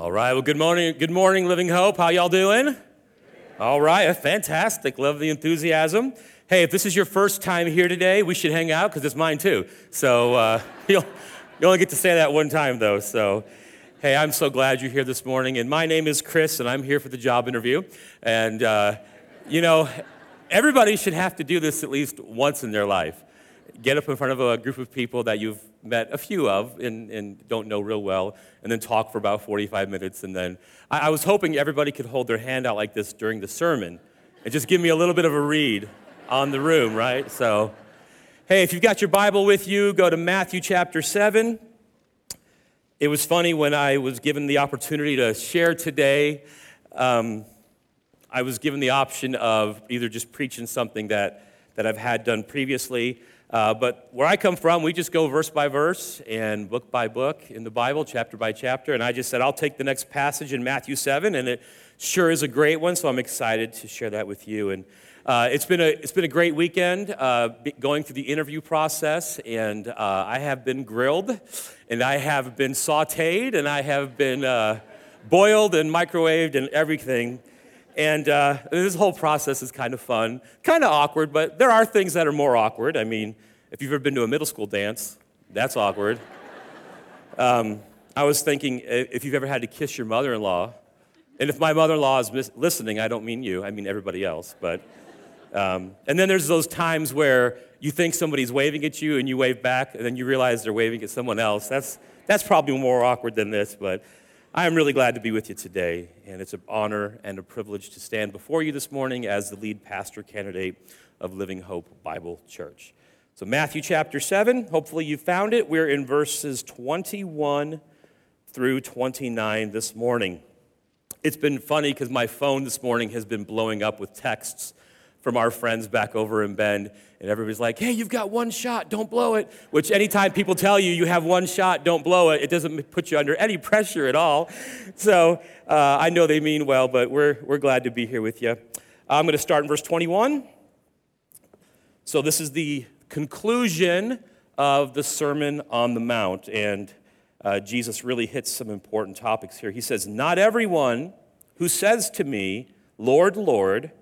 All right. Well, good morning. Good morning, Living Hope. How y'all doing? All right. Fantastic. Love the enthusiasm. Hey, if this is your first time here today, we should hang out because it's mine too. So uh, you'll, you only get to say that one time though. So, hey, I'm so glad you're here this morning. And my name is Chris, and I'm here for the job interview. And uh, you know, everybody should have to do this at least once in their life. Get up in front of a group of people that you've met a few of and, and don't know real well, and then talk for about 45 minutes. And then I, I was hoping everybody could hold their hand out like this during the sermon and just give me a little bit of a read on the room, right? So, hey, if you've got your Bible with you, go to Matthew chapter 7. It was funny when I was given the opportunity to share today. Um, I was given the option of either just preaching something that, that I've had done previously uh, but where I come from, we just go verse by verse and book by book in the Bible, chapter by chapter. And I just said, I'll take the next passage in Matthew 7, and it sure is a great one, so I'm excited to share that with you. And uh, it's, been a, it's been a great weekend uh, going through the interview process, and uh, I have been grilled, and I have been sauteed, and I have been uh, boiled and microwaved and everything. And uh, this whole process is kind of fun, kind of awkward, but there are things that are more awkward. I mean, if you've ever been to a middle school dance, that's awkward. Um, I was thinking if you've ever had to kiss your mother in law, and if my mother in law is mis- listening, I don't mean you, I mean everybody else. But, um, and then there's those times where you think somebody's waving at you and you wave back, and then you realize they're waving at someone else. That's, that's probably more awkward than this, but I am really glad to be with you today, and it's an honor and a privilege to stand before you this morning as the lead pastor candidate of Living Hope Bible Church. So, Matthew chapter 7, hopefully you found it. We're in verses 21 through 29 this morning. It's been funny because my phone this morning has been blowing up with texts from our friends back over in Bend. And everybody's like, hey, you've got one shot, don't blow it. Which, anytime people tell you you have one shot, don't blow it, it doesn't put you under any pressure at all. So uh, I know they mean well, but we're, we're glad to be here with you. I'm going to start in verse 21. So this is the conclusion of the Sermon on the Mount. And uh, Jesus really hits some important topics here. He says, Not everyone who says to me, Lord, Lord,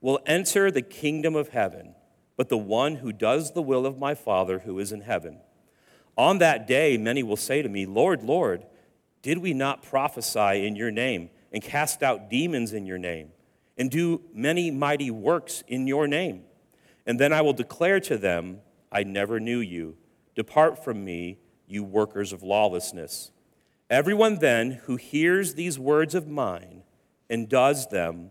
will enter the kingdom of heaven, but the one who does the will of my Father who is in heaven. On that day, many will say to me, Lord, Lord, did we not prophesy in your name and cast out demons in your name and do many mighty works in your name? And then I will declare to them, I never knew you. Depart from me, you workers of lawlessness. Everyone then who hears these words of mine and does them,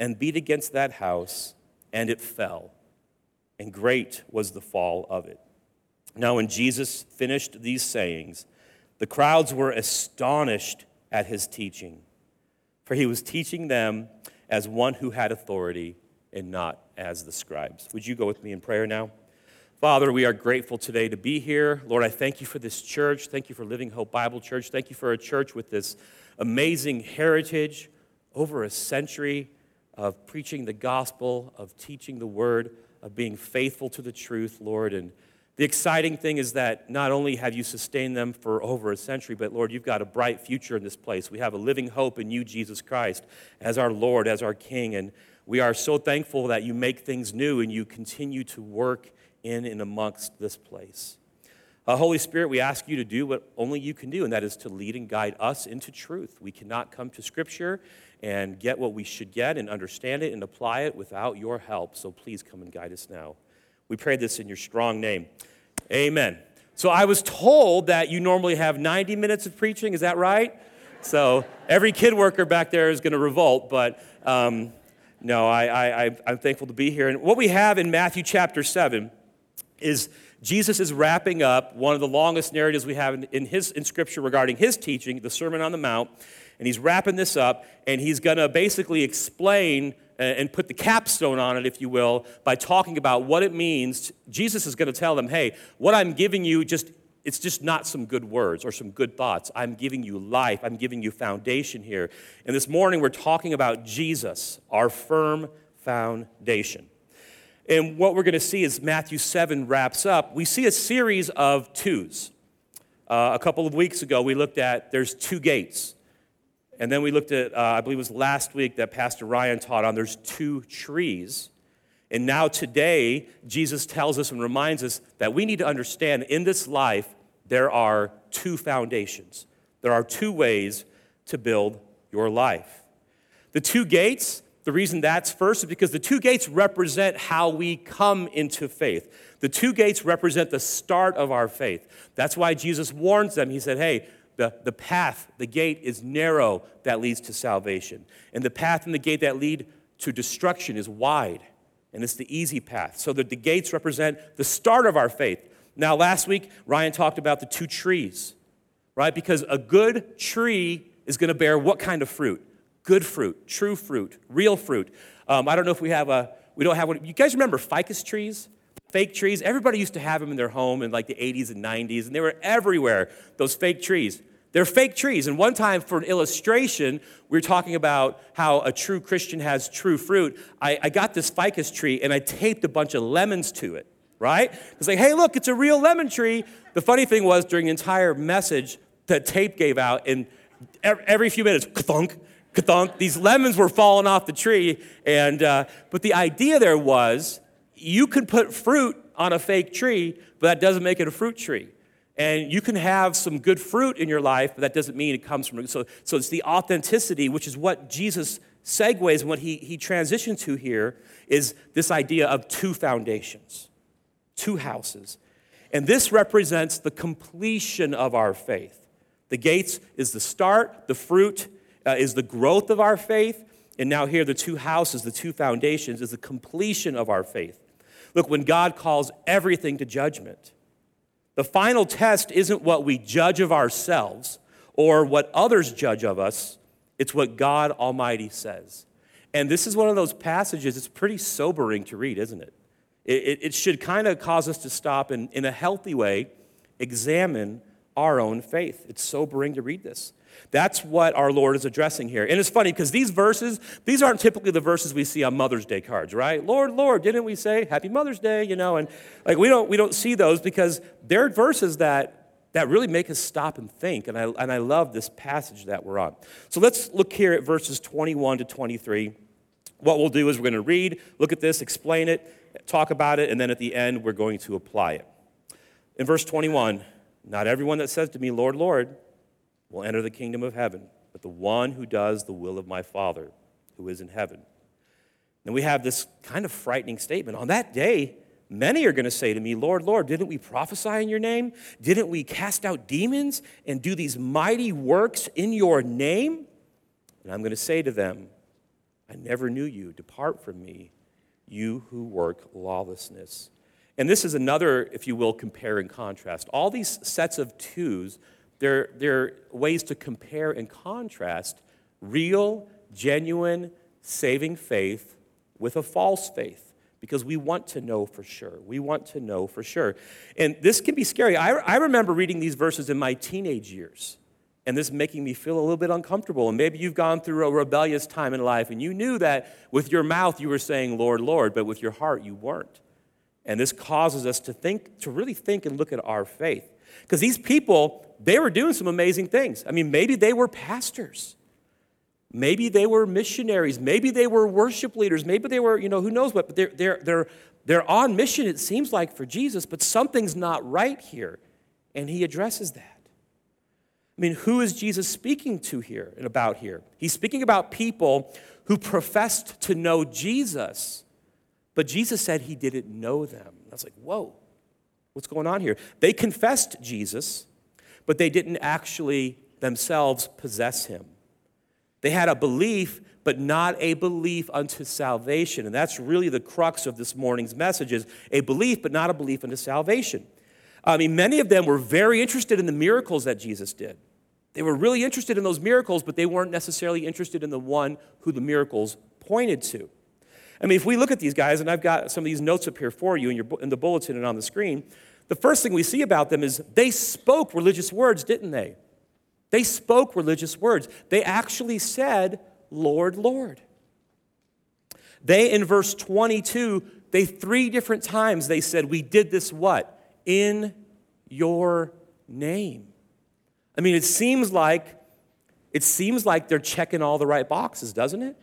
and beat against that house, and it fell. And great was the fall of it. Now, when Jesus finished these sayings, the crowds were astonished at his teaching, for he was teaching them as one who had authority and not as the scribes. Would you go with me in prayer now? Father, we are grateful today to be here. Lord, I thank you for this church. Thank you for Living Hope Bible Church. Thank you for a church with this amazing heritage over a century of preaching the gospel, of teaching the word, of being faithful to the truth, Lord. And the exciting thing is that not only have you sustained them for over a century, but Lord, you've got a bright future in this place. We have a living hope in you, Jesus Christ, as our Lord, as our King. And we are so thankful that you make things new and you continue to work in and amongst this place. Uh, Holy Spirit, we ask you to do what only you can do, and that is to lead and guide us into truth. We cannot come to Scripture and get what we should get and understand it and apply it without your help. So please come and guide us now. We pray this in your strong name. Amen. So I was told that you normally have 90 minutes of preaching. Is that right? So every kid worker back there is going to revolt, but um, no, I, I, I'm thankful to be here. And what we have in Matthew chapter 7 is Jesus is wrapping up one of the longest narratives we have in, in, his, in Scripture regarding his teaching, the Sermon on the Mount. And he's wrapping this up, and he's going to basically explain uh, and put the capstone on it, if you will, by talking about what it means. Jesus is going to tell them, hey, what I'm giving you just it's just not some good words or some good thoughts. I'm giving you life. I'm giving you foundation here. And this morning we're talking about Jesus, our firm foundation. And what we're going to see as Matthew 7 wraps up, we see a series of twos. Uh, a couple of weeks ago, we looked at there's two gates. And then we looked at, uh, I believe it was last week that Pastor Ryan taught on there's two trees. And now today, Jesus tells us and reminds us that we need to understand in this life, there are two foundations. There are two ways to build your life. The two gates, the reason that's first is because the two gates represent how we come into faith. The two gates represent the start of our faith. That's why Jesus warns them. He said, Hey, the, the path, the gate is narrow that leads to salvation. And the path and the gate that lead to destruction is wide, and it's the easy path. So that the gates represent the start of our faith. Now, last week, Ryan talked about the two trees, right? Because a good tree is going to bear what kind of fruit? Good fruit, true fruit, real fruit. Um, I don't know if we have a, we don't have one. You guys remember ficus trees? Fake trees? Everybody used to have them in their home in like the 80s and 90s, and they were everywhere, those fake trees. They're fake trees. And one time, for an illustration, we were talking about how a true Christian has true fruit. I, I got this ficus tree and I taped a bunch of lemons to it, right? It's like, hey, look, it's a real lemon tree. The funny thing was, during the entire message, the tape gave out, and every few minutes, thunk, these lemons were falling off the tree. And, uh, but the idea there was you could put fruit on a fake tree, but that doesn't make it a fruit tree. And you can have some good fruit in your life, but that doesn't mean it comes from. So, so it's the authenticity, which is what Jesus segues and what he, he transitioned to here, is this idea of two foundations, two houses. And this represents the completion of our faith. The gates is the start, the fruit uh, is the growth of our faith. And now, here, the two houses, the two foundations, is the completion of our faith. Look, when God calls everything to judgment, the final test isn't what we judge of ourselves or what others judge of us, it's what God Almighty says. And this is one of those passages, it's pretty sobering to read, isn't it? It, it should kind of cause us to stop and, in a healthy way, examine our own faith. It's sobering to read this. That's what our Lord is addressing here. And it's funny because these verses, these aren't typically the verses we see on Mother's Day cards, right? Lord, Lord, didn't we say Happy Mother's Day, you know? And like we don't we don't see those because they're verses that that really make us stop and think. And I, and I love this passage that we're on. So let's look here at verses 21 to 23. What we'll do is we're going to read, look at this, explain it, talk about it, and then at the end, we're going to apply it. In verse 21, not everyone that says to me, Lord, Lord, will enter the kingdom of heaven, but the one who does the will of my Father who is in heaven. And we have this kind of frightening statement. On that day, many are going to say to me, Lord, Lord, didn't we prophesy in your name? Didn't we cast out demons and do these mighty works in your name? And I'm going to say to them, I never knew you. Depart from me, you who work lawlessness. And this is another, if you will, compare and contrast. All these sets of twos they're, they're ways to compare and contrast real, genuine, saving faith with a false faith because we want to know for sure. We want to know for sure. And this can be scary. I, I remember reading these verses in my teenage years and this making me feel a little bit uncomfortable. And maybe you've gone through a rebellious time in life and you knew that with your mouth you were saying, Lord, Lord, but with your heart you weren't. And this causes us to think, to really think and look at our faith. Because these people, they were doing some amazing things. I mean, maybe they were pastors. Maybe they were missionaries. Maybe they were worship leaders. Maybe they were, you know, who knows what, but they're, they're, they're, they're on mission, it seems like, for Jesus, but something's not right here. And he addresses that. I mean, who is Jesus speaking to here and about here? He's speaking about people who professed to know Jesus, but Jesus said he didn't know them. I was like, whoa. What's going on here? They confessed Jesus, but they didn't actually themselves possess him. They had a belief, but not a belief unto salvation. And that's really the crux of this morning's message is a belief, but not a belief unto salvation. I mean, many of them were very interested in the miracles that Jesus did. They were really interested in those miracles, but they weren't necessarily interested in the one who the miracles pointed to. I mean, if we look at these guys, and I've got some of these notes up here for you in, your, in the bulletin and on the screen, the first thing we see about them is they spoke religious words, didn't they? They spoke religious words. They actually said, Lord, Lord. They, in verse 22, they three different times they said, We did this what? In your name. I mean, it seems like it seems like they're checking all the right boxes, doesn't it?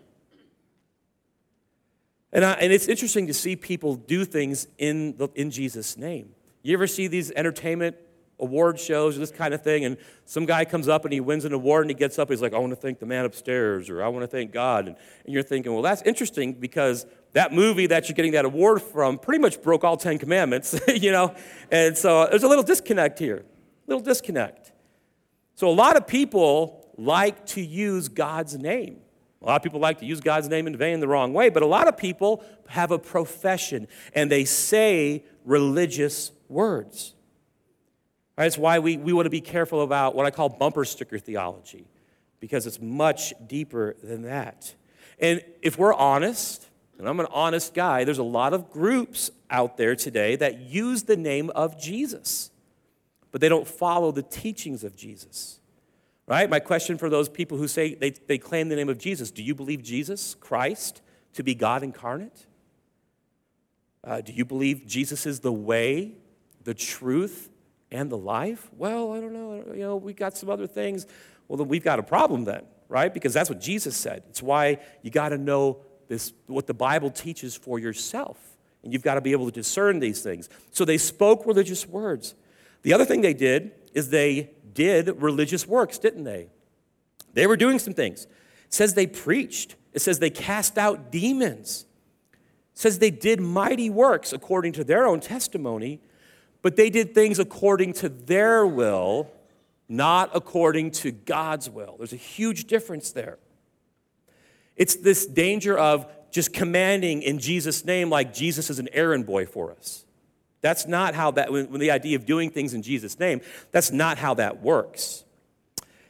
And, I, and it's interesting to see people do things in, the, in Jesus' name. You ever see these entertainment award shows or this kind of thing, and some guy comes up and he wins an award and he gets up, he's like, I want to thank the man upstairs, or I want to thank God. And, and you're thinking, well, that's interesting because that movie that you're getting that award from pretty much broke all Ten Commandments, you know? And so uh, there's a little disconnect here, little disconnect. So a lot of people like to use God's name. A lot of people like to use God's name in vain the wrong way, but a lot of people have a profession and they say religious words. Right, that's why we, we want to be careful about what I call bumper sticker theology, because it's much deeper than that. And if we're honest, and I'm an honest guy, there's a lot of groups out there today that use the name of Jesus, but they don't follow the teachings of Jesus. Right? My question for those people who say they, they claim the name of Jesus do you believe Jesus, Christ, to be God incarnate? Uh, do you believe Jesus is the way, the truth, and the life? Well, I don't know. You know, we got some other things. Well, then we've got a problem then, right? Because that's what Jesus said. It's why you got to know this, what the Bible teaches for yourself. And you've got to be able to discern these things. So they spoke religious words. The other thing they did is they did religious works, didn't they? They were doing some things. It says they preached, it says they cast out demons, it says they did mighty works according to their own testimony but they did things according to their will, not according to God's will. There's a huge difference there. It's this danger of just commanding in Jesus' name like Jesus is an errand boy for us. That's not how that, when, the idea of doing things in Jesus' name, that's not how that works.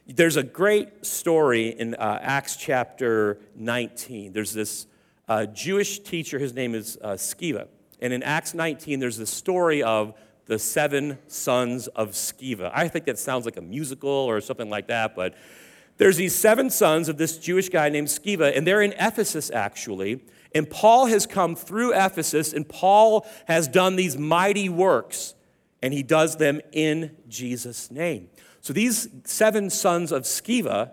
There's a great story in uh, Acts chapter 19. There's this uh, Jewish teacher, his name is uh, Sceva. And in Acts 19, there's this story of the seven sons of Sceva. I think that sounds like a musical or something like that, but there's these seven sons of this Jewish guy named Sceva, and they're in Ephesus actually. And Paul has come through Ephesus, and Paul has done these mighty works, and he does them in Jesus' name. So these seven sons of Sceva,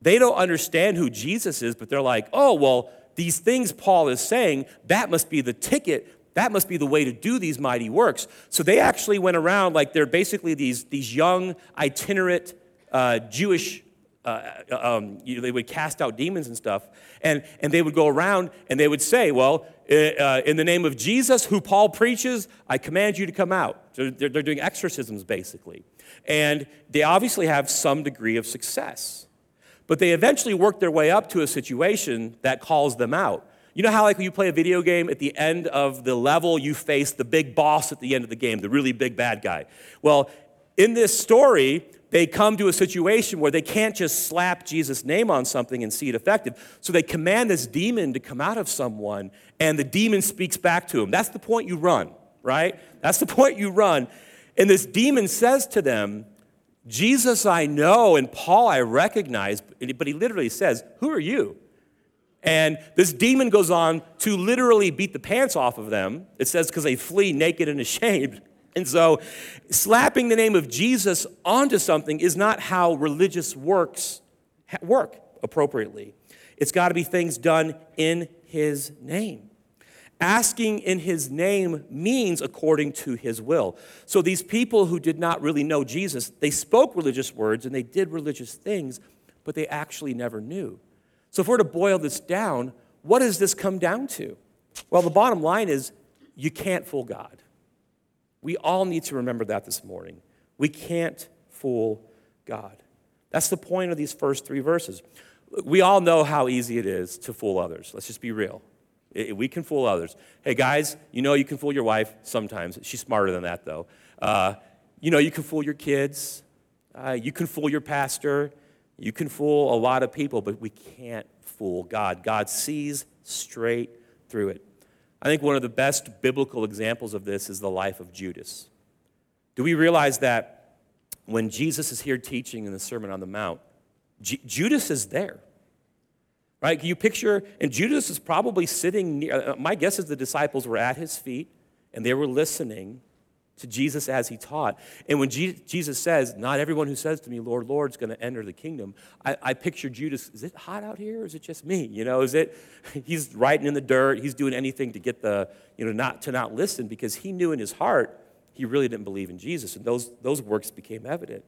they don't understand who Jesus is, but they're like, oh, well, these things Paul is saying, that must be the ticket that must be the way to do these mighty works. So they actually went around like they're basically these, these young, itinerant uh, Jewish. Uh, uh, um, you they would cast out demons and stuff, and, and they would go around and they would say, Well, uh, in the name of Jesus, who Paul preaches, I command you to come out. So they're, they're doing exorcisms, basically. And they obviously have some degree of success. But they eventually work their way up to a situation that calls them out. You know how, like, when you play a video game, at the end of the level, you face the big boss at the end of the game, the really big bad guy? Well, in this story, they come to a situation where they can't just slap Jesus' name on something and see it effective. So they command this demon to come out of someone, and the demon speaks back to him. That's the point you run, right? That's the point you run. And this demon says to them, Jesus I know, and Paul I recognize, but he literally says, Who are you? And this demon goes on to literally beat the pants off of them. It says, because they flee naked and ashamed. And so, slapping the name of Jesus onto something is not how religious works work appropriately. It's got to be things done in His name. Asking in His name means according to His will. So, these people who did not really know Jesus, they spoke religious words and they did religious things, but they actually never knew. So, if we're to boil this down, what does this come down to? Well, the bottom line is you can't fool God. We all need to remember that this morning. We can't fool God. That's the point of these first three verses. We all know how easy it is to fool others. Let's just be real. We can fool others. Hey, guys, you know you can fool your wife sometimes. She's smarter than that, though. Uh, you know, you can fool your kids, uh, you can fool your pastor, you can fool a lot of people, but we can't fool God. God sees straight through it. I think one of the best biblical examples of this is the life of Judas. Do we realize that when Jesus is here teaching in the Sermon on the Mount, J- Judas is there? Right? Can you picture? And Judas is probably sitting near, uh, my guess is the disciples were at his feet and they were listening to Jesus as he taught. And when Jesus says, Not everyone who says to me, Lord, Lord, is going to enter the kingdom, I, I picture Judas, is it hot out here or is it just me? You know, is it, he's writing in the dirt, he's doing anything to get the, you know, not to not listen because he knew in his heart he really didn't believe in Jesus. And those, those works became evident.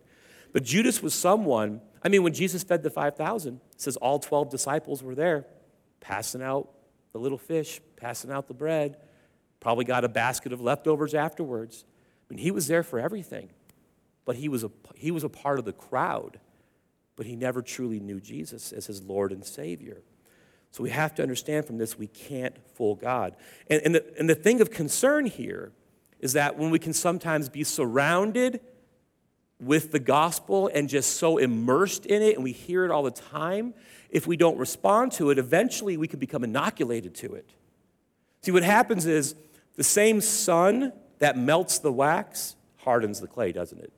But Judas was someone, I mean, when Jesus fed the 5,000, it says all 12 disciples were there, passing out the little fish, passing out the bread, probably got a basket of leftovers afterwards. Mean, he was there for everything, but he was a, he was a part of the crowd, but he never truly knew Jesus as his Lord and Savior. So we have to understand from this we can't fool God. And, and, the, and the thing of concern here is that when we can sometimes be surrounded with the gospel and just so immersed in it and we hear it all the time, if we don't respond to it, eventually we can become inoculated to it. See, what happens is the same sun that melts the wax hardens the clay, doesn't it?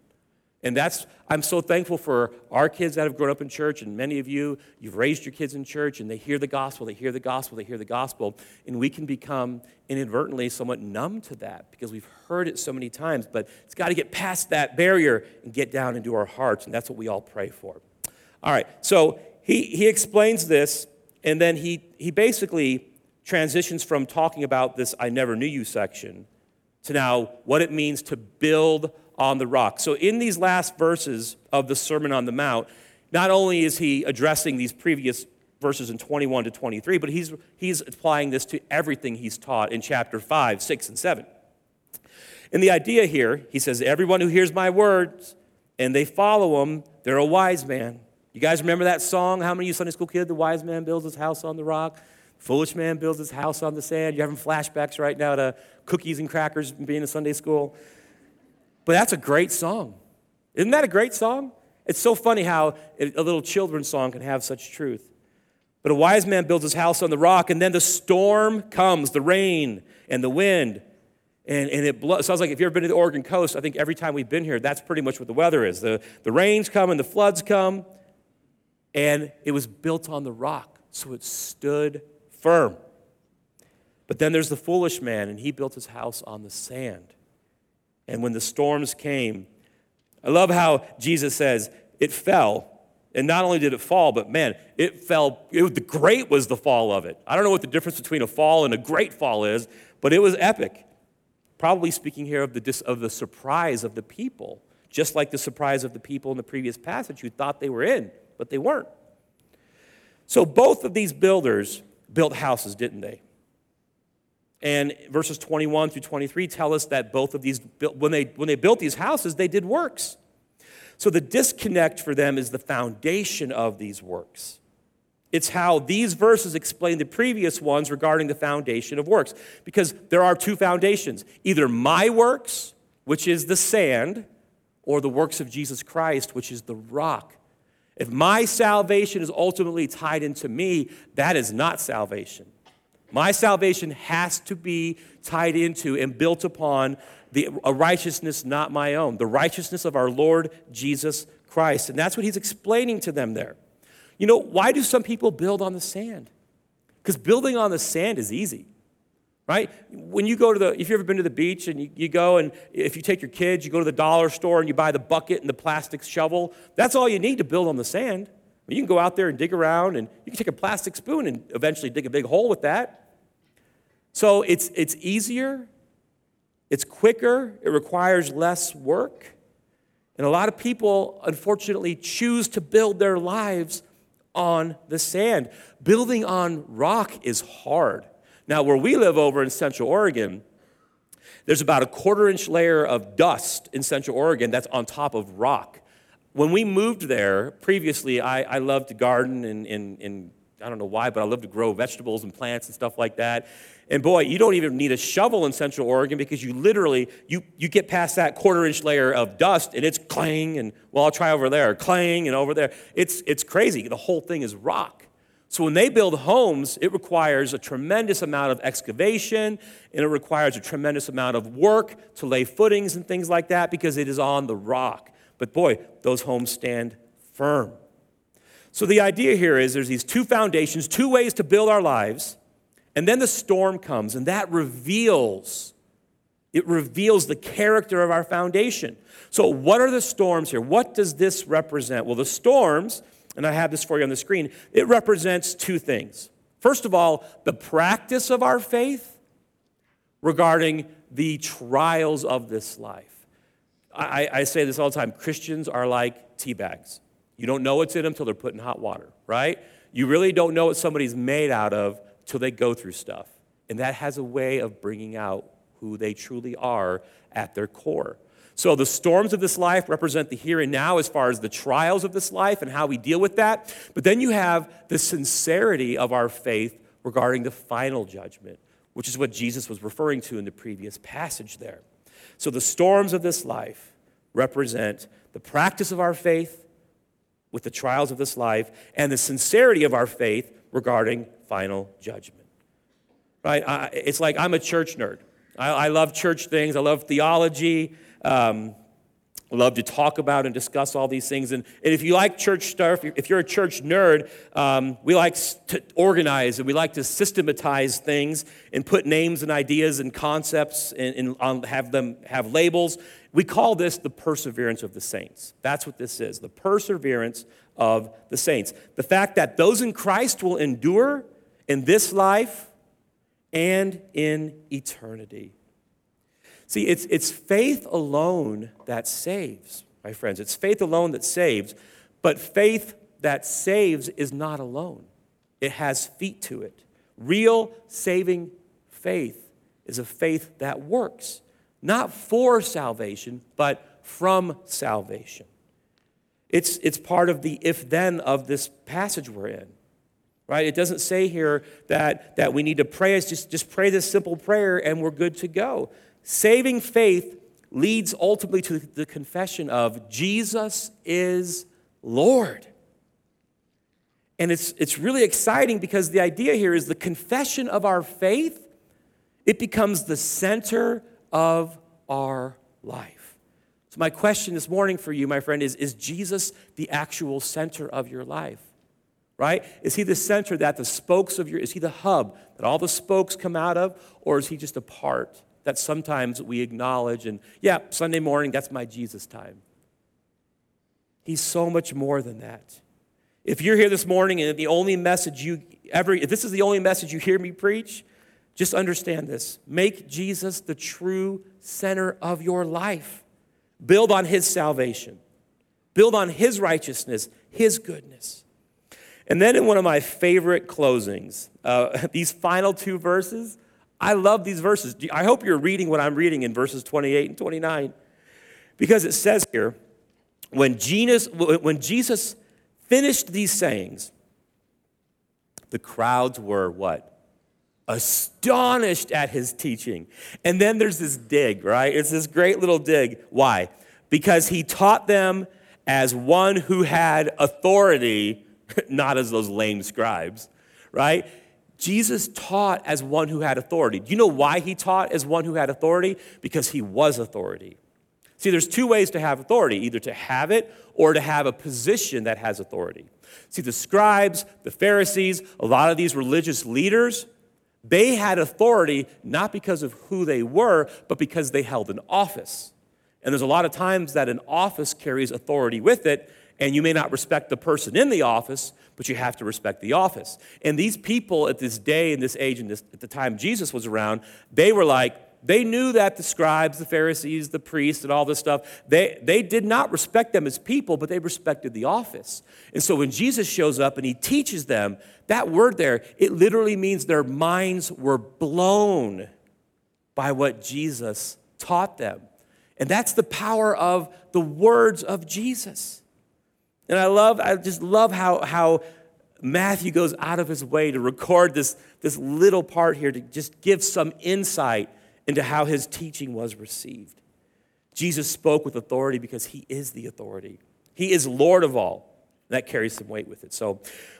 And that's, I'm so thankful for our kids that have grown up in church, and many of you, you've raised your kids in church, and they hear the gospel, they hear the gospel, they hear the gospel, and we can become inadvertently somewhat numb to that because we've heard it so many times. But it's got to get past that barrier and get down into our hearts, and that's what we all pray for. All right, so he, he explains this, and then he, he basically transitions from talking about this I never knew you section to now what it means to build on the rock. So, in these last verses of the Sermon on the Mount, not only is he addressing these previous verses in 21 to 23, but he's, he's applying this to everything he's taught in chapter 5, 6, and 7. And the idea here, he says, Everyone who hears my words and they follow them, they're a wise man. You guys remember that song? How many of you Sunday school kids? The wise man builds his house on the rock. Foolish man builds his house on the sand. You're having flashbacks right now to cookies and crackers being in Sunday school. But that's a great song. Isn't that a great song? It's so funny how a little children's song can have such truth. But a wise man builds his house on the rock, and then the storm comes, the rain and the wind, and, and it blows. Sounds like if you've ever been to the Oregon coast, I think every time we've been here, that's pretty much what the weather is. The, the rains come and the floods come, and it was built on the rock, so it stood firm. But then there's the foolish man, and he built his house on the sand. And when the storms came, I love how Jesus says, it fell. And not only did it fall, but man, it fell. It, the great was the fall of it. I don't know what the difference between a fall and a great fall is, but it was epic. Probably speaking here of the, of the surprise of the people, just like the surprise of the people in the previous passage who thought they were in, but they weren't. So both of these builders built houses, didn't they? And verses 21 through 23 tell us that both of these, when they, when they built these houses, they did works. So the disconnect for them is the foundation of these works. It's how these verses explain the previous ones regarding the foundation of works. Because there are two foundations either my works, which is the sand, or the works of Jesus Christ, which is the rock. If my salvation is ultimately tied into me, that is not salvation. My salvation has to be tied into and built upon the, a righteousness not my own, the righteousness of our Lord Jesus Christ. And that's what he's explaining to them there. You know, why do some people build on the sand? Because building on the sand is easy, right? When you go to the, if you've ever been to the beach and you, you go and if you take your kids, you go to the dollar store and you buy the bucket and the plastic shovel, that's all you need to build on the sand. You can go out there and dig around, and you can take a plastic spoon and eventually dig a big hole with that. So it's, it's easier, it's quicker, it requires less work. And a lot of people, unfortunately, choose to build their lives on the sand. Building on rock is hard. Now, where we live over in Central Oregon, there's about a quarter inch layer of dust in Central Oregon that's on top of rock when we moved there, previously, I, I loved to garden and, and, and I don't know why, but I love to grow vegetables and plants and stuff like that. And boy, you don't even need a shovel in Central Oregon because you literally, you, you get past that quarter inch layer of dust and it's clang and, well, I'll try over there, clang and over there. It's, it's crazy. The whole thing is rock. So when they build homes, it requires a tremendous amount of excavation and it requires a tremendous amount of work to lay footings and things like that because it is on the rock. But boy, those homes stand firm. So the idea here is there's these two foundations, two ways to build our lives, and then the storm comes, and that reveals it reveals the character of our foundation. So what are the storms here? What does this represent? Well, the storms, and I have this for you on the screen, it represents two things. First of all, the practice of our faith regarding the trials of this life. I, I say this all the time Christians are like tea bags. You don't know what's in them until they're put in hot water, right? You really don't know what somebody's made out of till they go through stuff. And that has a way of bringing out who they truly are at their core. So the storms of this life represent the here and now as far as the trials of this life and how we deal with that. But then you have the sincerity of our faith regarding the final judgment, which is what Jesus was referring to in the previous passage there. So the storms of this life represent the practice of our faith with the trials of this life and the sincerity of our faith regarding final judgment. Right? I, it's like I'm a church nerd. I, I love church things, I love theology. Um, love to talk about and discuss all these things. And, and if you like church stuff, if you're a church nerd, um, we like to organize and we like to systematize things and put names and ideas and concepts and, and have them have labels. We call this the perseverance of the saints. That's what this is the perseverance of the saints. The fact that those in Christ will endure in this life and in eternity. See, it's, it's faith alone that saves, my friends. It's faith alone that saves, but faith that saves is not alone, it has feet to it. Real saving faith is a faith that works not for salvation, but from salvation. It's, it's part of the if then of this passage we're in, right? It doesn't say here that, that we need to pray, it's just, just pray this simple prayer and we're good to go. Saving faith leads ultimately to the confession of Jesus is Lord. And it's, it's really exciting because the idea here is the confession of our faith, it becomes the center of our life. So, my question this morning for you, my friend, is Is Jesus the actual center of your life? Right? Is he the center that the spokes of your, is he the hub that all the spokes come out of? Or is he just a part that sometimes we acknowledge and, yeah, Sunday morning, that's my Jesus time? He's so much more than that. If you're here this morning and the only message you ever, if this is the only message you hear me preach, just understand this. Make Jesus the true center of your life. Build on his salvation, build on his righteousness, his goodness. And then in one of my favorite closings, uh, these final two verses, I love these verses. I hope you're reading what I'm reading in verses 28 and 29 because it says here, when Jesus, when Jesus finished these sayings, the crowds were what? astonished at his teaching. And then there's this dig, right? It's this great little dig. Why? Because he taught them as one who had authority, not as those lame scribes, right? Jesus taught as one who had authority. Do you know why he taught as one who had authority? Because he was authority. See, there's two ways to have authority either to have it or to have a position that has authority. See, the scribes, the Pharisees, a lot of these religious leaders, they had authority not because of who they were, but because they held an office. And there's a lot of times that an office carries authority with it, and you may not respect the person in the office, but you have to respect the office. And these people at this day, in this age, and at the time Jesus was around, they were like, they knew that the scribes, the Pharisees, the priests, and all this stuff, they, they did not respect them as people, but they respected the office. And so when Jesus shows up and he teaches them, that word there, it literally means their minds were blown by what Jesus taught them. And that's the power of the words of Jesus. And I love, I just love how, how Matthew goes out of his way to record this, this little part here to just give some insight into how his teaching was received. Jesus spoke with authority because he is the authority. He is Lord of all. That carries some weight with it. So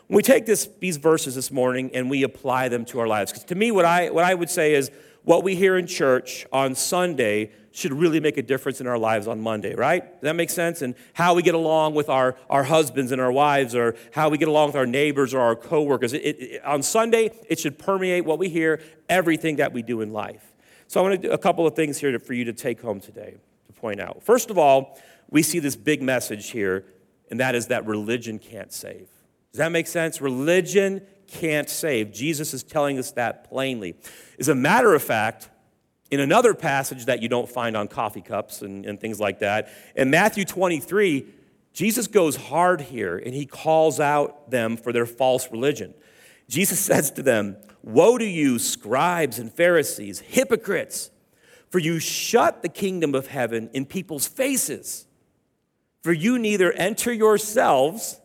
when we take this, these verses this morning and we apply them to our lives, because to me, what I, what I would say is what we hear in church on Sunday should really make a difference in our lives on Monday, right? Does that make sense? And how we get along with our, our husbands and our wives, or how we get along with our neighbors or our coworkers. It, it, on Sunday, it should permeate what we hear, everything that we do in life. So I want to do a couple of things here to, for you to take home today to point out. First of all, we see this big message here, and that is that religion can't save. Does that make sense? Religion can't save. Jesus is telling us that plainly. As a matter of fact, in another passage that you don't find on coffee cups and, and things like that, in Matthew 23, Jesus goes hard here and he calls out them for their false religion. Jesus says to them, Woe to you, scribes and Pharisees, hypocrites, for you shut the kingdom of heaven in people's faces. For you neither enter yourselves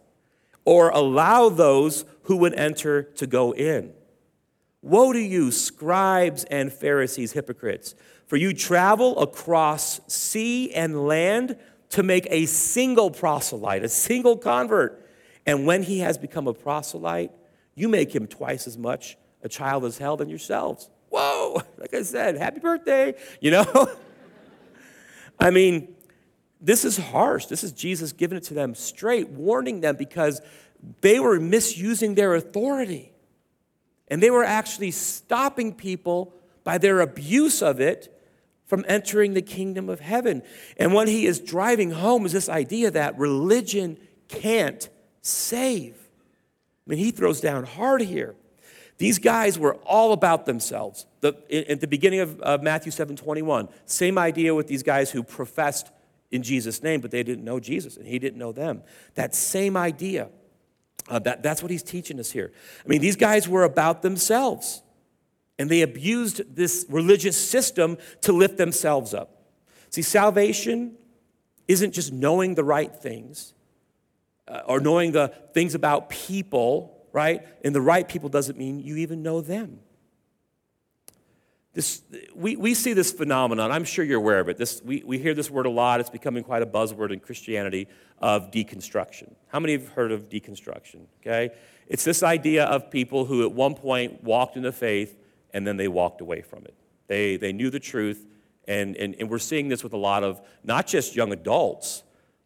or allow those who would enter to go in. Woe to you, scribes and Pharisees, hypocrites, for you travel across sea and land to make a single proselyte, a single convert. And when he has become a proselyte, you make him twice as much a child as hell than yourselves. Whoa, like I said, happy birthday, you know? I mean, this is harsh. This is Jesus giving it to them straight, warning them because they were misusing their authority. And they were actually stopping people by their abuse of it from entering the kingdom of heaven. And what he is driving home is this idea that religion can't save. I mean, he throws down hard here. These guys were all about themselves. The, at the beginning of, of Matthew 7 21, same idea with these guys who professed in Jesus' name, but they didn't know Jesus and he didn't know them. That same idea. Uh, that, that's what he's teaching us here. I mean, these guys were about themselves, and they abused this religious system to lift themselves up. See, salvation isn't just knowing the right things uh, or knowing the things about people, right? And the right people doesn't mean you even know them. This, we, we see this phenomenon, I'm sure you're aware of it. This, we, we hear this word a lot, it's becoming quite a buzzword in Christianity of deconstruction. How many have heard of deconstruction? Okay? It's this idea of people who at one point walked into faith and then they walked away from it. They, they knew the truth, and, and, and we're seeing this with a lot of not just young adults,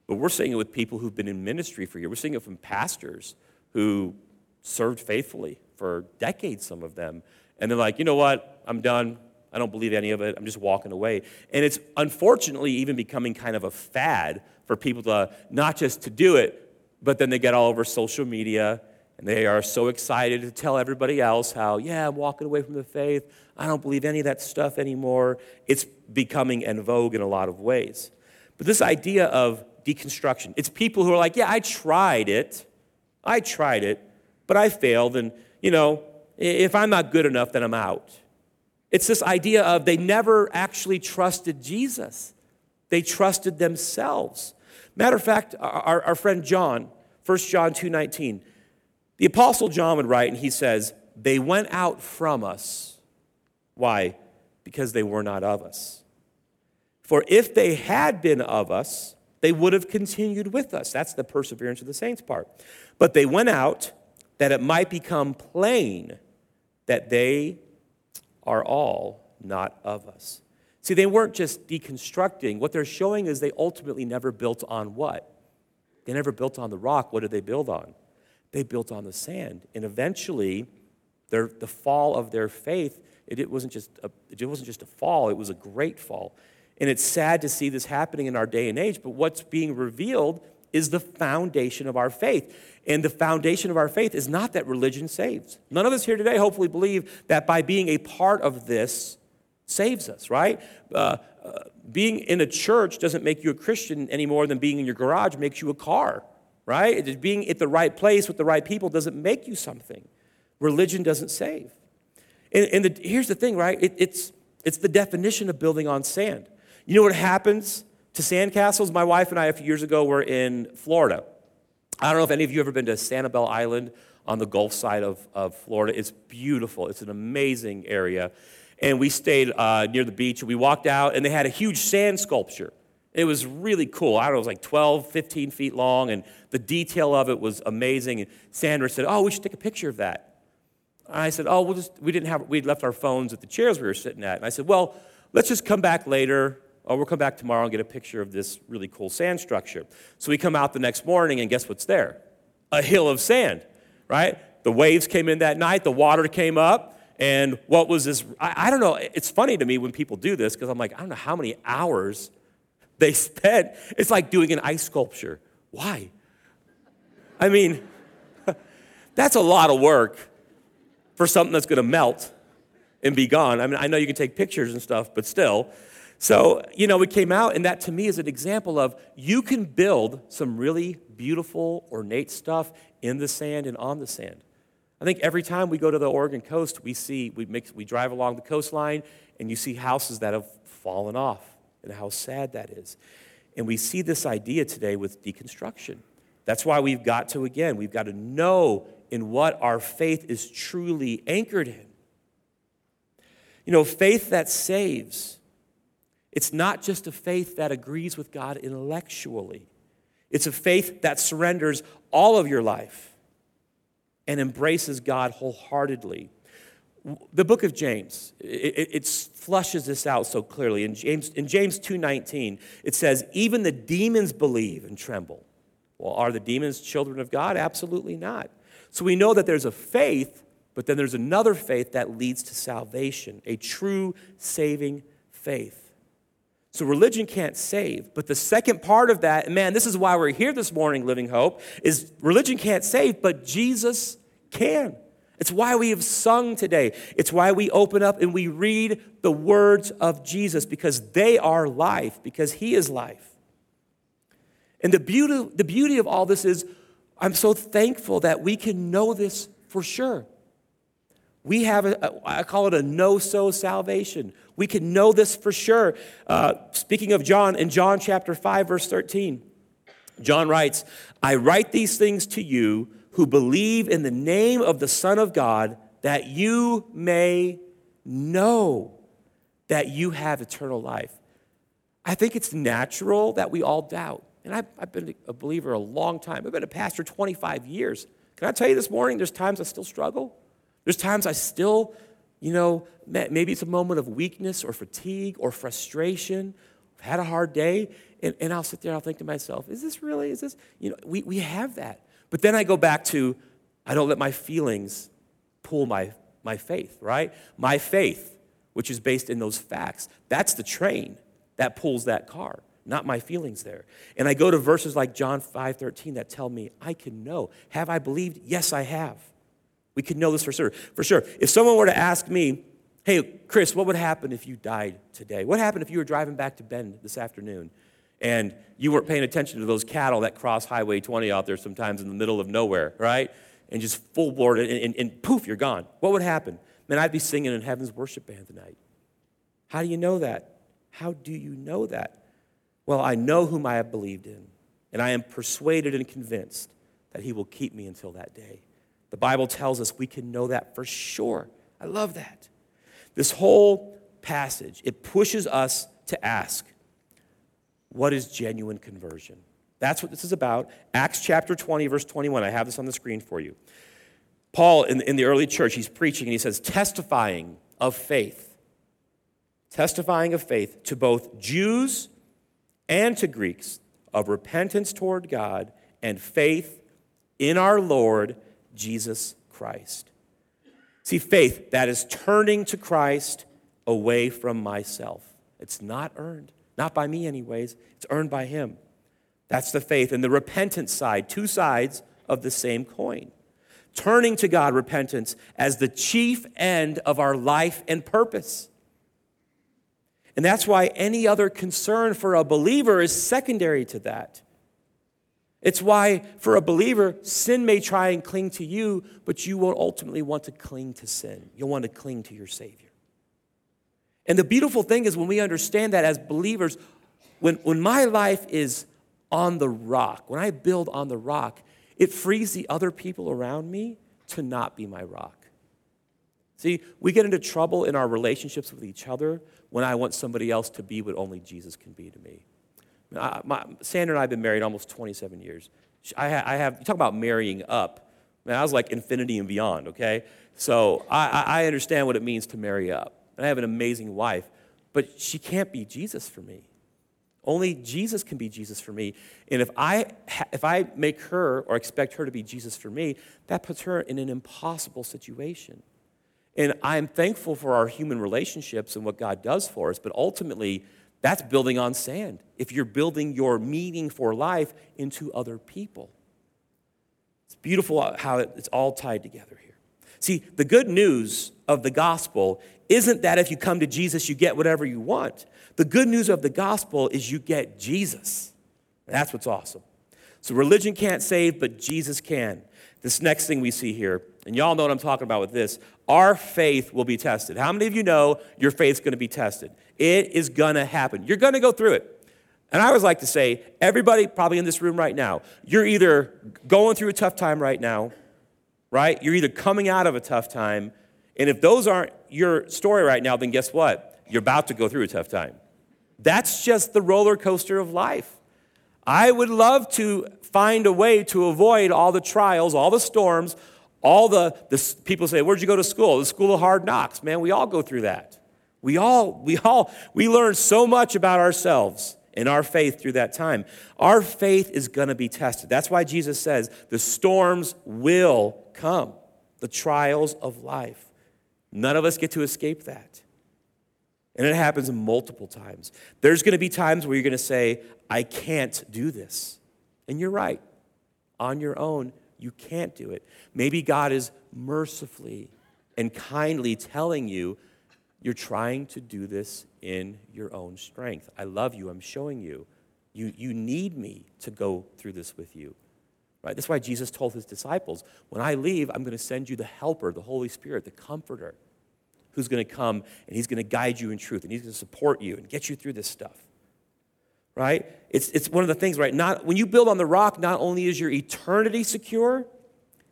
but we're seeing it with people who've been in ministry for years. We're seeing it from pastors who served faithfully for decades, some of them. And they're like, you know what? I'm done. I don't believe any of it. I'm just walking away. And it's unfortunately even becoming kind of a fad for people to not just to do it, but then they get all over social media and they are so excited to tell everybody else how, yeah, I'm walking away from the faith. I don't believe any of that stuff anymore. It's becoming en vogue in a lot of ways. But this idea of deconstruction, it's people who are like, yeah, I tried it. I tried it, but I failed. And, you know, if I'm not good enough, then I'm out. It's this idea of they never actually trusted Jesus. They trusted themselves. Matter of fact, our, our friend John, 1 John 2.19, the Apostle John would write, and he says, they went out from us. Why? Because they were not of us. For if they had been of us, they would have continued with us. That's the perseverance of the saints part. But they went out that it might become plain that they are all not of us. See, they weren't just deconstructing. What they're showing is they ultimately never built on what? They never built on the rock. What did they build on? They built on the sand. And eventually, their, the fall of their faith, it, it, wasn't just a, it wasn't just a fall, it was a great fall. And it's sad to see this happening in our day and age, but what's being revealed is the foundation of our faith. And the foundation of our faith is not that religion saves. None of us here today hopefully believe that by being a part of this saves us, right? Uh, uh, being in a church doesn't make you a Christian any more than being in your garage makes you a car, right? Being at the right place with the right people doesn't make you something. Religion doesn't save. And, and the, here's the thing, right? It, it's, it's the definition of building on sand. You know what happens to sandcastles? My wife and I, a few years ago, were in Florida. I don't know if any of you have ever been to Sanibel Island on the Gulf side of, of Florida. It's beautiful, it's an amazing area. And we stayed uh, near the beach. We walked out, and they had a huge sand sculpture. It was really cool. I don't know, it was like 12, 15 feet long, and the detail of it was amazing. And Sandra said, Oh, we should take a picture of that. I said, Oh, we'll just, we didn't have, we'd left our phones at the chairs we were sitting at. And I said, Well, let's just come back later, or we'll come back tomorrow and get a picture of this really cool sand structure. So we come out the next morning, and guess what's there? A hill of sand, right? The waves came in that night, the water came up, and what was this? I, I don't know. It's funny to me when people do this because I'm like, I don't know how many hours they spent. It's like doing an ice sculpture. Why? I mean, that's a lot of work for something that's going to melt and be gone. I mean, I know you can take pictures and stuff, but still. So, you know, we came out, and that to me is an example of you can build some really beautiful, ornate stuff in the sand and on the sand. I think every time we go to the Oregon coast, we see, we, make, we drive along the coastline, and you see houses that have fallen off, and how sad that is. And we see this idea today with deconstruction. That's why we've got to, again, we've got to know in what our faith is truly anchored in. You know, faith that saves, it's not just a faith that agrees with God intellectually, it's a faith that surrenders all of your life and embraces God wholeheartedly. The book of James, it, it, flushes this out so clearly. In James, in James 2.19, it says, even the demons believe and tremble. Well, are the demons children of God? Absolutely not. So we know that there's a faith, but then there's another faith that leads to salvation, a true saving faith. So religion can't save. But the second part of that, man, this is why we're here this morning, Living Hope, is religion can't save, but Jesus can. It's why we have sung today. It's why we open up and we read the words of Jesus because they are life, because He is life. And the beauty, the beauty of all this is I'm so thankful that we can know this for sure. We have, a, I call it a know so salvation. We can know this for sure. Uh, speaking of John, in John chapter 5, verse 13, John writes, I write these things to you who believe in the name of the Son of God, that you may know that you have eternal life. I think it's natural that we all doubt. And I've, I've been a believer a long time. I've been a pastor 25 years. Can I tell you this morning, there's times I still struggle? There's times I still, you know, maybe it's a moment of weakness or fatigue or frustration. I've had a hard day, and, and I'll sit there and I'll think to myself, is this really, is this, you know, we, we have that. But then I go back to, I don't let my feelings pull my, my faith, right? My faith, which is based in those facts, that's the train that pulls that car not my feelings there. And I go to verses like John 5:13 that tell me I can know. Have I believed? Yes, I have. We could know this for sure. For sure. If someone were to ask me, "Hey, Chris, what would happen if you died today? What happened if you were driving back to Bend this afternoon and you weren't paying attention to those cattle that cross Highway 20 out there sometimes in the middle of nowhere, right? And just full board and, and, and poof, you're gone. What would happen? Man, I'd be singing in heaven's worship band tonight. How do you know that? How do you know that? Well, I know whom I have believed in, and I am persuaded and convinced that he will keep me until that day. The Bible tells us we can know that for sure. I love that. This whole passage, it pushes us to ask, what is genuine conversion? That's what this is about. Acts chapter 20, verse 21. I have this on the screen for you. Paul, in, in the early church, he's preaching and he says, testifying of faith, testifying of faith to both Jews and to Greeks of repentance toward God and faith in our Lord Jesus Christ. See, faith, that is turning to Christ away from myself. It's not earned, not by me, anyways. It's earned by Him. That's the faith. And the repentance side, two sides of the same coin. Turning to God, repentance, as the chief end of our life and purpose. And that's why any other concern for a believer is secondary to that. It's why, for a believer, sin may try and cling to you, but you won't ultimately want to cling to sin. You'll want to cling to your Savior. And the beautiful thing is when we understand that as believers, when, when my life is on the rock, when I build on the rock, it frees the other people around me to not be my rock. See, we get into trouble in our relationships with each other when I want somebody else to be what only Jesus can be to me. I, my, Sandra and I have been married almost 27 years. I, I have, you talk about marrying up. Man, I was like infinity and beyond, okay? So I, I understand what it means to marry up. And I have an amazing wife, but she can't be Jesus for me. Only Jesus can be Jesus for me. And if I, if I make her or expect her to be Jesus for me, that puts her in an impossible situation. And I'm thankful for our human relationships and what God does for us, but ultimately, that's building on sand. If you're building your meaning for life into other people, it's beautiful how it's all tied together here. See, the good news of the gospel isn't that if you come to Jesus, you get whatever you want. The good news of the gospel is you get Jesus. That's what's awesome. So religion can't save, but Jesus can. This next thing we see here, and y'all know what I'm talking about with this, our faith will be tested. How many of you know your faith's to be tested? It is to happen. You're to go through it. And I always like to say, everybody probably in this room right now, you're either going through a tough time right now, right? You're either coming out of a tough time. And if those aren't your story right now, then guess what? You're about to go through a tough time. That's just the roller coaster of life. I would love to find a way to avoid all the trials, all the storms, all the, the people say, Where'd you go to school? The school of hard knocks. Man, we all go through that. We all, we all, we learn so much about ourselves and our faith through that time. Our faith is going to be tested. That's why Jesus says the storms will come, the trials of life. None of us get to escape that. And it happens multiple times. There's going to be times where you're going to say, I can't do this. And you're right. On your own, you can't do it. Maybe God is mercifully and kindly telling you, you're trying to do this in your own strength. I love you. I'm showing you. You, you need me to go through this with you. Right? That's why Jesus told his disciples, when I leave, I'm going to send you the helper, the Holy Spirit, the comforter who's going to come and he's going to guide you in truth and he's going to support you and get you through this stuff. Right? It's, it's one of the things, right? Not, when you build on the rock, not only is your eternity secure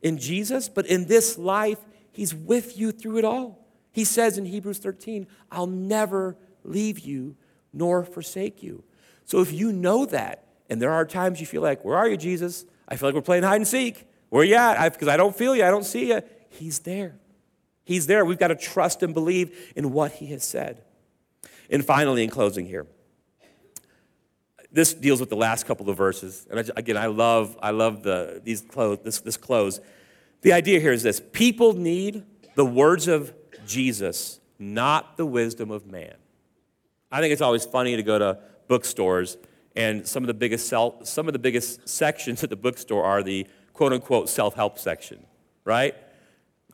in Jesus, but in this life, he's with you through it all. He says in Hebrews 13, I'll never leave you nor forsake you. So if you know that, and there are times you feel like, Where are you, Jesus? I feel like we're playing hide and seek. Where are you at? Because I, I don't feel you, I don't see you. He's there. He's there. We've got to trust and believe in what he has said. And finally, in closing here, this deals with the last couple of verses. And again, I love, I love the, these close, this, this close. The idea here is this people need the words of Jesus, not the wisdom of man. I think it's always funny to go to bookstores and some of the biggest self, some of the biggest sections at the bookstore are the quote unquote self-help section, right?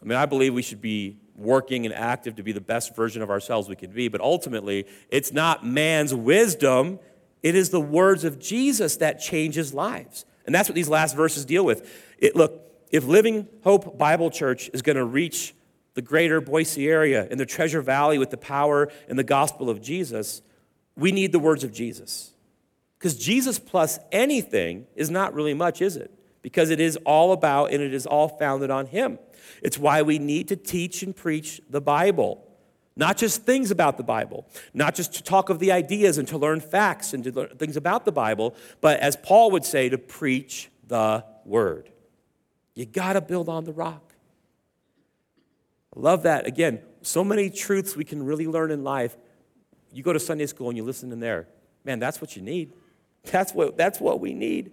I mean, I believe we should be working and active to be the best version of ourselves we can be, but ultimately, it's not man's wisdom, it is the words of Jesus that changes lives. And that's what these last verses deal with. It, look, if Living Hope Bible Church is going to reach the greater Boise area and the Treasure Valley with the power and the gospel of Jesus, we need the words of Jesus. Because Jesus plus anything is not really much, is it? Because it is all about and it is all founded on Him. It's why we need to teach and preach the Bible. Not just things about the Bible, not just to talk of the ideas and to learn facts and to learn things about the Bible, but as Paul would say, to preach the word. You got to build on the rock. I love that. Again, so many truths we can really learn in life. You go to Sunday school and you listen in there. Man, that's what you need. That's what, that's what we need.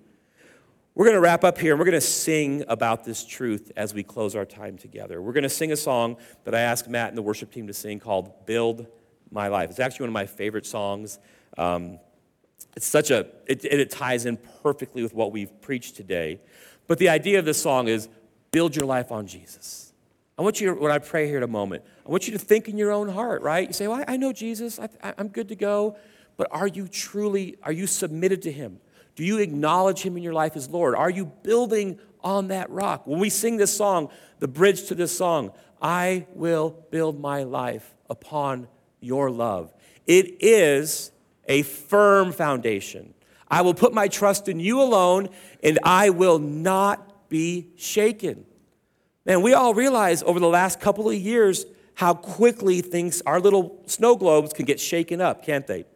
We're going to wrap up here and we're going to sing about this truth as we close our time together. We're going to sing a song that I asked Matt and the worship team to sing called Build My Life. It's actually one of my favorite songs. Um, it's such a, it, it ties in perfectly with what we've preached today. But the idea of this song is build your life on Jesus. I want you, to, when I pray here in a moment, I want you to think in your own heart, right? You say, well, I know Jesus, I, I'm good to go. But are you truly, are you submitted to him? Do you acknowledge Him in your life as Lord? Are you building on that rock? When we sing this song, the bridge to this song, I will build my life upon your love. It is a firm foundation. I will put my trust in you alone, and I will not be shaken. Man, we all realize over the last couple of years how quickly things, our little snow globes can get shaken up, can't they?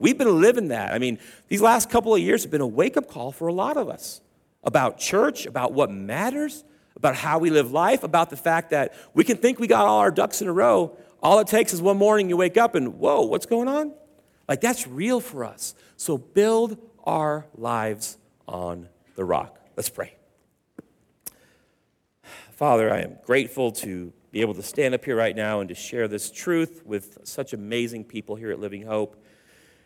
We've been living that. I mean, these last couple of years have been a wake up call for a lot of us about church, about what matters, about how we live life, about the fact that we can think we got all our ducks in a row. All it takes is one morning you wake up and, whoa, what's going on? Like, that's real for us. So build our lives on the rock. Let's pray. Father, I am grateful to be able to stand up here right now and to share this truth with such amazing people here at Living Hope.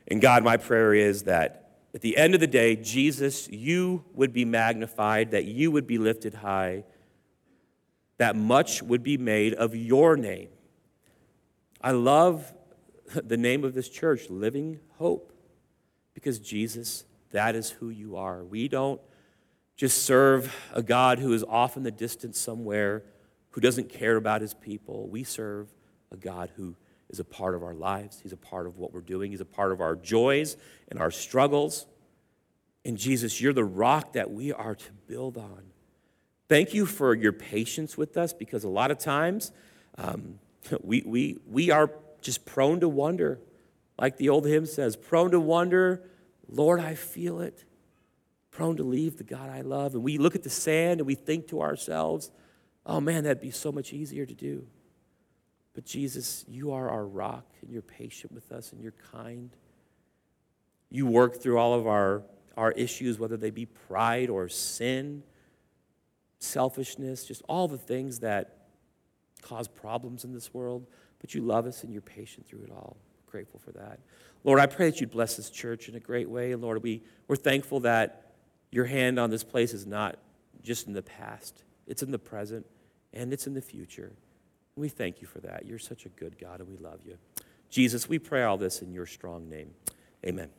And God, my prayer is that at the end of the day, Jesus, you would be magnified, that you would be lifted high, that much would be made of your name. I love the name of this church, Living Hope, because Jesus, that is who you are. We don't just serve a God who is off in the distance somewhere, who doesn't care about his people. We serve a God who is a part of our lives. He's a part of what we're doing. He's a part of our joys and our struggles. And Jesus, you're the rock that we are to build on. Thank you for your patience with us because a lot of times um, we, we, we are just prone to wonder. Like the old hymn says, prone to wonder, Lord, I feel it. Prone to leave the God I love. And we look at the sand and we think to ourselves, oh man, that'd be so much easier to do. But Jesus, you are our rock, and you're patient with us, and you're kind. You work through all of our, our issues, whether they be pride or sin, selfishness, just all the things that cause problems in this world. But you love us, and you're patient through it all. Grateful for that. Lord, I pray that you'd bless this church in a great way. And Lord, we, we're thankful that your hand on this place is not just in the past, it's in the present, and it's in the future. We thank you for that. You're such a good God, and we love you. Jesus, we pray all this in your strong name. Amen.